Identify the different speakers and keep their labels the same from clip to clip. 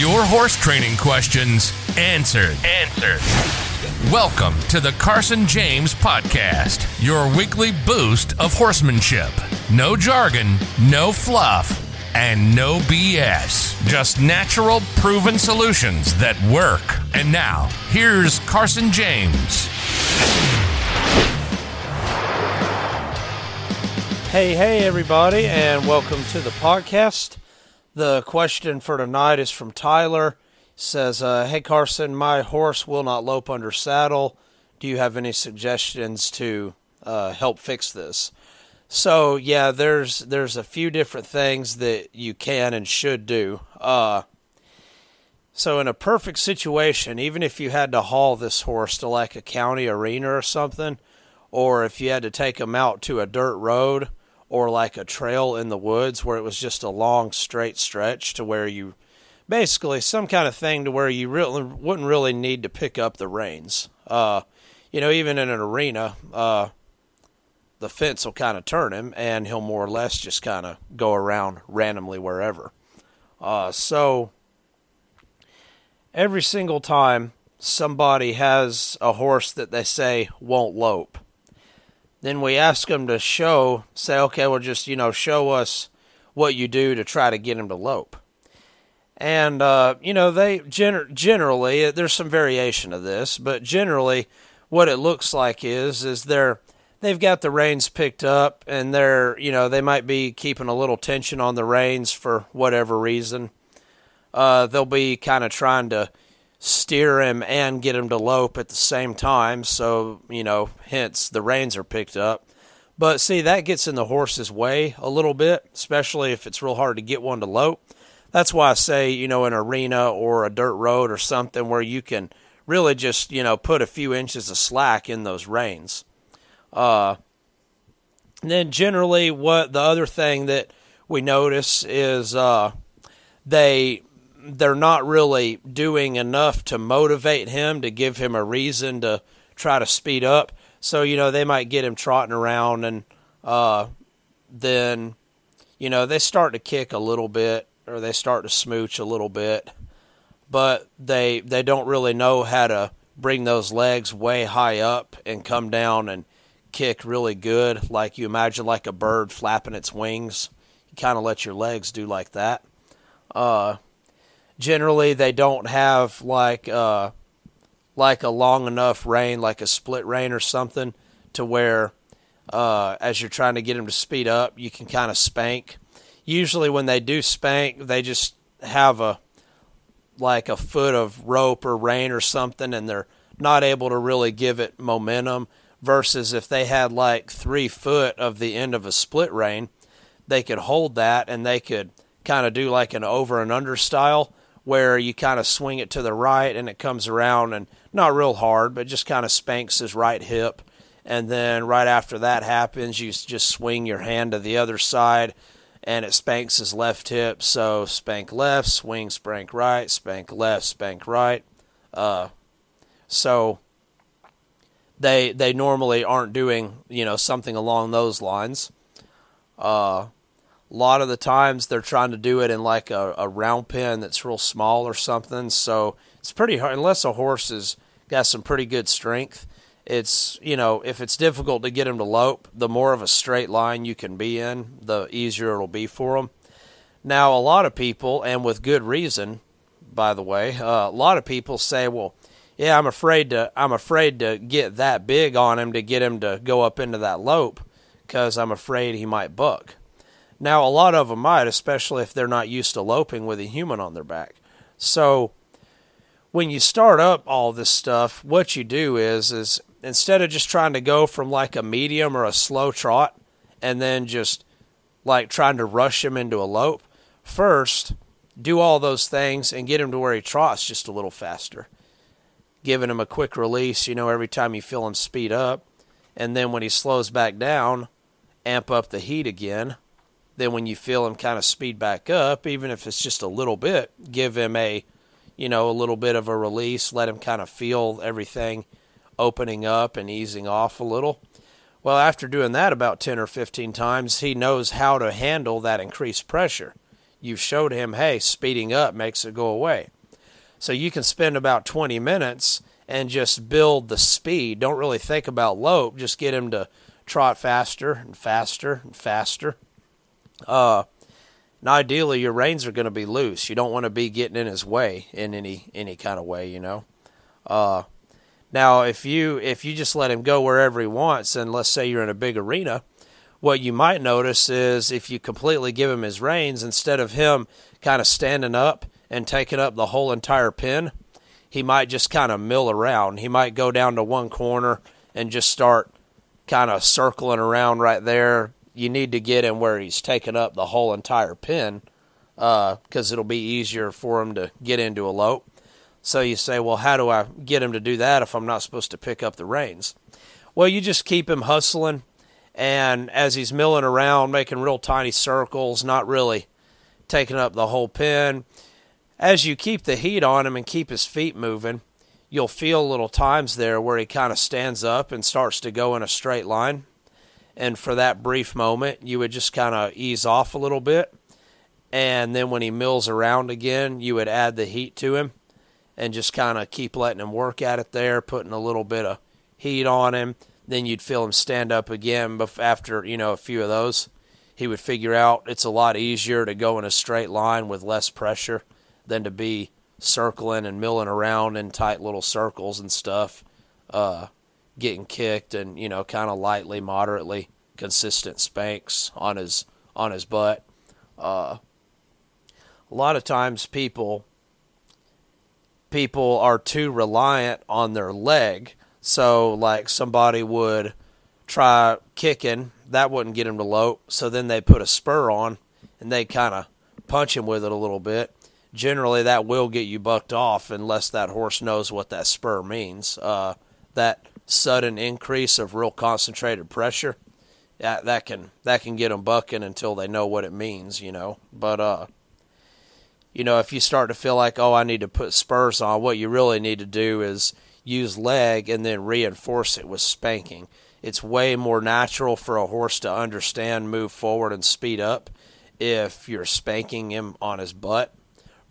Speaker 1: Your horse training questions answered. Answered. Welcome to the Carson James Podcast, your weekly boost of horsemanship. No jargon, no fluff, and no BS. Just natural, proven solutions that work. And now, here's Carson James.
Speaker 2: Hey, hey, everybody, and welcome to the podcast. The question for tonight is from Tyler. Says, uh, "Hey Carson, my horse will not lope under saddle. Do you have any suggestions to uh, help fix this?" So yeah, there's there's a few different things that you can and should do. Uh, so in a perfect situation, even if you had to haul this horse to like a county arena or something, or if you had to take him out to a dirt road or like a trail in the woods where it was just a long straight stretch to where you basically some kind of thing to where you really wouldn't really need to pick up the reins. Uh, you know, even in an arena, uh, the fence will kind of turn him, and he'll more or less just kind of go around randomly wherever. Uh, so every single time somebody has a horse that they say won't lope, then we ask them to show, say, okay, well, just, you know, show us what you do to try to get him to lope. And, uh, you know, they gener- generally, there's some variation of this, but generally, what it looks like is, is they're, they've got the reins picked up and they're, you know, they might be keeping a little tension on the reins for whatever reason. Uh, they'll be kind of trying to steer him and get him to lope at the same time. So, you know, hence the reins are picked up. But see, that gets in the horse's way a little bit, especially if it's real hard to get one to lope. That's why I say, you know, an arena or a dirt road or something where you can really just, you know, put a few inches of slack in those reins. Uh, then generally, what the other thing that we notice is uh, they they're not really doing enough to motivate him to give him a reason to try to speed up. So you know they might get him trotting around, and uh, then you know they start to kick a little bit or they start to smooch a little bit, but they they don't really know how to bring those legs way high up and come down and kick really good, like you imagine like a bird flapping its wings. You kind of let your legs do like that. Uh, generally they don't have like uh like a long enough rein like a split rein or something to where uh as you're trying to get them to speed up you can kind of spank. Usually when they do spank they just have a like a foot of rope or rein or something and they're not able to really give it momentum versus if they had like three foot of the end of a split rein they could hold that and they could kind of do like an over and under style where you kind of swing it to the right and it comes around and not real hard, but just kind of spanks his right hip. And then right after that happens, you just swing your hand to the other side and it spanks his left hip. So spank left, swing, spank right, spank left, spank right. Uh, so they they normally aren't doing you know something along those lines. Uh, a lot of the times they're trying to do it in like a, a round pen that's real small or something. So it's pretty hard unless a horse has got some pretty good strength. It's you know if it's difficult to get him to lope, the more of a straight line you can be in, the easier it'll be for him. Now a lot of people, and with good reason, by the way, uh, a lot of people say, well, yeah, I'm afraid to I'm afraid to get that big on him to get him to go up into that lope because I'm afraid he might buck. Now, a lot of them might, especially if they're not used to loping with a human on their back. So, when you start up all this stuff, what you do is is instead of just trying to go from like a medium or a slow trot and then just like trying to rush him into a lope, first do all those things and get him to where he trots just a little faster. Giving him a quick release, you know, every time you feel him speed up, and then when he slows back down, amp up the heat again then when you feel him kind of speed back up, even if it's just a little bit, give him a, you know, a little bit of a release, let him kind of feel everything opening up and easing off a little. Well, after doing that about 10 or 15 times, he knows how to handle that increased pressure. you've showed him, hey, speeding up makes it go away. So you can spend about 20 minutes and just build the speed. Don't really think about lope. Just get him to trot faster and faster and faster. Uh, and ideally, your reins are going to be loose. You don't want to be getting in his way in any any kind of way, you know. Uh, now, if you if you just let him go wherever he wants, and let's say you're in a big arena, what you might notice is if you completely give him his reins instead of him kind of standing up and taking up the whole entire pin, he might just kind of mill around. He might go down to one corner and just start kind of circling around right there. You need to get him where he's taking up the whole entire pin because uh, it'll be easier for him to get into a lope. So you say, well, how do I get him to do that if I'm not supposed to pick up the reins? Well, you just keep him hustling, and as he's milling around, making real tiny circles, not really taking up the whole pin, as you keep the heat on him and keep his feet moving, you'll feel little times there where he kind of stands up and starts to go in a straight line. And for that brief moment, you would just kind of ease off a little bit. And then when he mills around again, you would add the heat to him and just kind of keep letting him work at it there, putting a little bit of heat on him. Then you'd feel him stand up again. But after, you know, a few of those, he would figure out it's a lot easier to go in a straight line with less pressure than to be circling and milling around in tight little circles and stuff, uh, getting kicked and you know kind of lightly, moderately consistent spanks on his on his butt. Uh, a lot of times people people are too reliant on their leg. So like somebody would try kicking, that wouldn't get him to lope. So then they put a spur on and they kind of punch him with it a little bit generally that will get you bucked off unless that horse knows what that spur means. Uh, that sudden increase of real concentrated pressure, yeah, that can that can get them bucking until they know what it means, you know. But uh, you know, if you start to feel like, oh, I need to put spurs on, what you really need to do is use leg and then reinforce it with spanking. It's way more natural for a horse to understand, move forward, and speed up if you're spanking him on his butt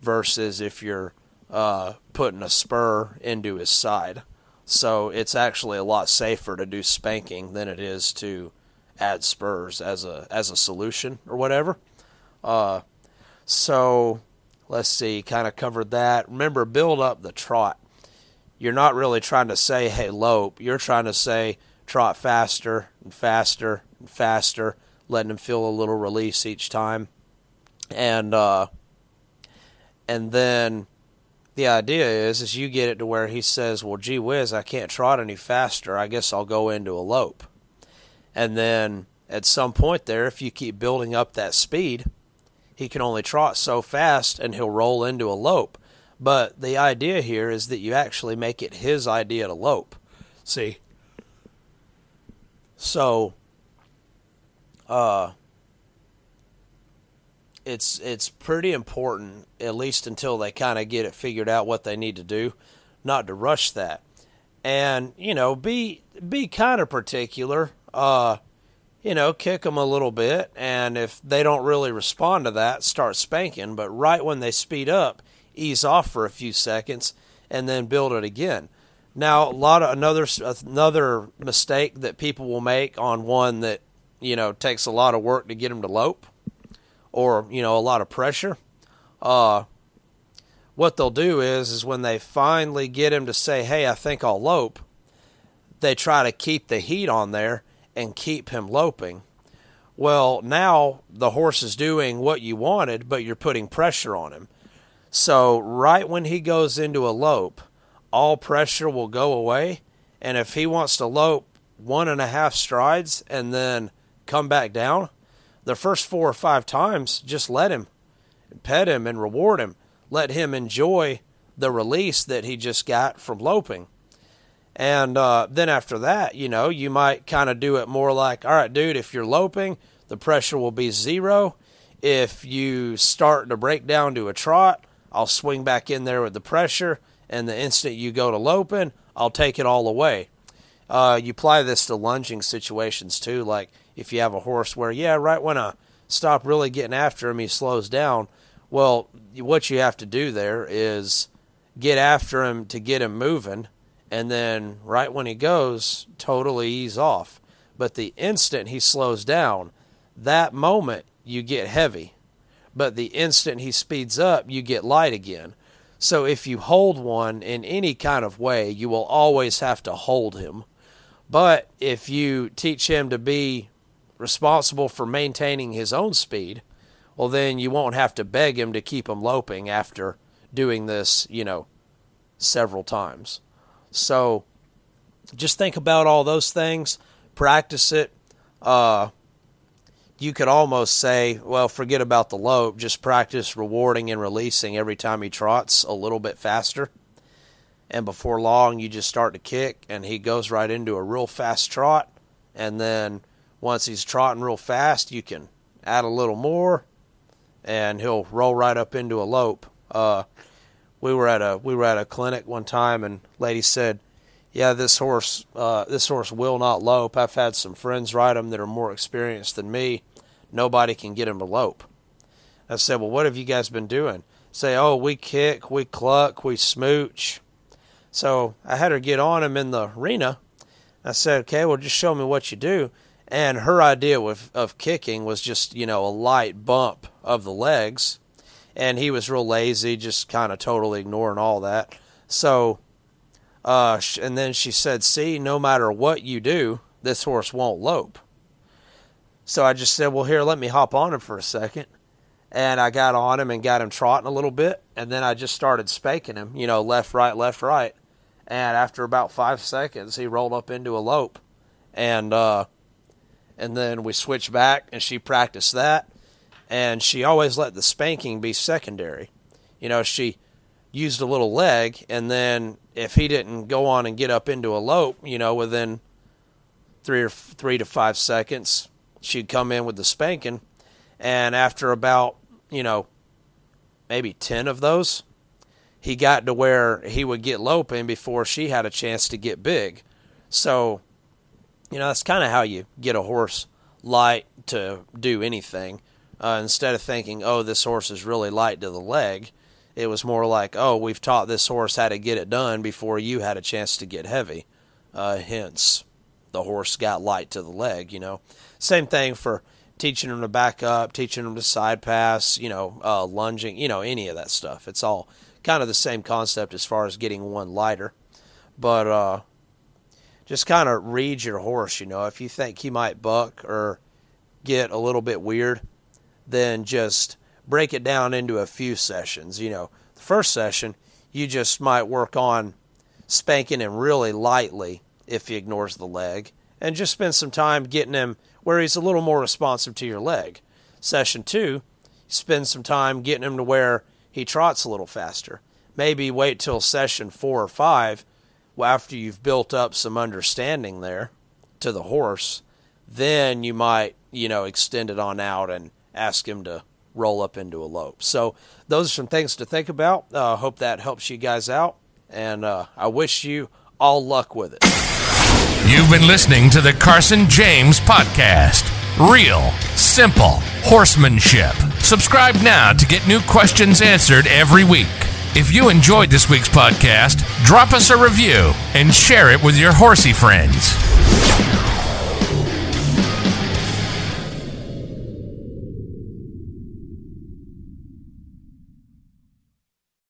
Speaker 2: versus if you're uh, putting a spur into his side. So it's actually a lot safer to do spanking than it is to add spurs as a as a solution or whatever. Uh, so let's see, kind of covered that. Remember, build up the trot. You're not really trying to say, hey, lope. You're trying to say, trot faster and faster and faster, letting him feel a little release each time. And uh, and then the idea is is you get it to where he says, "Well, gee whiz, I can't trot any faster. I guess I'll go into a lope." And then at some point there, if you keep building up that speed, he can only trot so fast and he'll roll into a lope. But the idea here is that you actually make it his idea to lope. See? So uh it's it's pretty important at least until they kind of get it figured out what they need to do, not to rush that, and you know be be kind of particular. Uh, you know, kick them a little bit, and if they don't really respond to that, start spanking. But right when they speed up, ease off for a few seconds, and then build it again. Now, a lot of another another mistake that people will make on one that you know takes a lot of work to get them to lope or you know a lot of pressure, uh, what they'll do is is when they finally get him to say, "Hey, I think I'll lope," they try to keep the heat on there and keep him loping. Well, now the horse is doing what you wanted, but you're putting pressure on him. So right when he goes into a lope, all pressure will go away, and if he wants to lope one and a half strides and then come back down, the first four or five times, just let him, pet him, and reward him. Let him enjoy the release that he just got from loping. And uh, then after that, you know, you might kind of do it more like, all right, dude, if you're loping, the pressure will be zero. If you start to break down to a trot, I'll swing back in there with the pressure. And the instant you go to loping, I'll take it all away. Uh, you apply this to lunging situations too. Like if you have a horse where, yeah, right when I stop really getting after him, he slows down. Well, what you have to do there is get after him to get him moving, and then right when he goes, totally ease off. But the instant he slows down, that moment you get heavy. But the instant he speeds up, you get light again. So if you hold one in any kind of way, you will always have to hold him. But if you teach him to be responsible for maintaining his own speed, well, then you won't have to beg him to keep him loping after doing this, you know, several times. So just think about all those things, practice it. Uh, you could almost say, well, forget about the lope, just practice rewarding and releasing every time he trots a little bit faster. And before long, you just start to kick, and he goes right into a real fast trot. And then once he's trotting real fast, you can add a little more, and he'll roll right up into a lope. Uh, we were at a we were at a clinic one time, and lady said, "Yeah, this horse uh, this horse will not lope. I've had some friends ride him that are more experienced than me, nobody can get him to lope. I said, Well, what have you guys been doing? Say, Oh, we kick, we cluck, we smooch. So I had her get on him in the arena. I said, Okay, well, just show me what you do. And her idea of, of kicking was just, you know, a light bump of the legs. And he was real lazy, just kind of totally ignoring all that. So, uh, and then she said, See, no matter what you do, this horse won't lope. So I just said, well, here, let me hop on him for a second. And I got on him and got him trotting a little bit. And then I just started spaking him, you know, left, right, left, right. And after about five seconds, he rolled up into a lope. And, uh, and then we switched back and she practiced that. And she always let the spanking be secondary. You know, she used a little leg. And then if he didn't go on and get up into a lope, you know, within three or three to five seconds, she'd come in with the spanking, and after about you know maybe ten of those, he got to where he would get loping before she had a chance to get big. So, you know that's kind of how you get a horse light to do anything. Uh, instead of thinking, oh, this horse is really light to the leg, it was more like, oh, we've taught this horse how to get it done before you had a chance to get heavy. Uh, hence, the horse got light to the leg, you know. Same thing for teaching them to back up, teaching them to side pass, you know, uh, lunging, you know, any of that stuff. It's all kind of the same concept as far as getting one lighter. But uh, just kind of read your horse, you know. If you think he might buck or get a little bit weird, then just break it down into a few sessions. You know, the first session, you just might work on spanking him really lightly if he ignores the leg, and just spend some time getting him where he's a little more responsive to your leg. Session two, spend some time getting him to where he trots a little faster. Maybe wait till session four or five after you've built up some understanding there to the horse. Then you might, you know, extend it on out and ask him to roll up into a lope. So those are some things to think about. Uh, hope that helps you guys out. And uh, I wish you all luck with it.
Speaker 1: You've been listening to the Carson James Podcast. Real, simple horsemanship. Subscribe now to get new questions answered every week. If you enjoyed this week's podcast, drop us a review and share it with your horsey friends.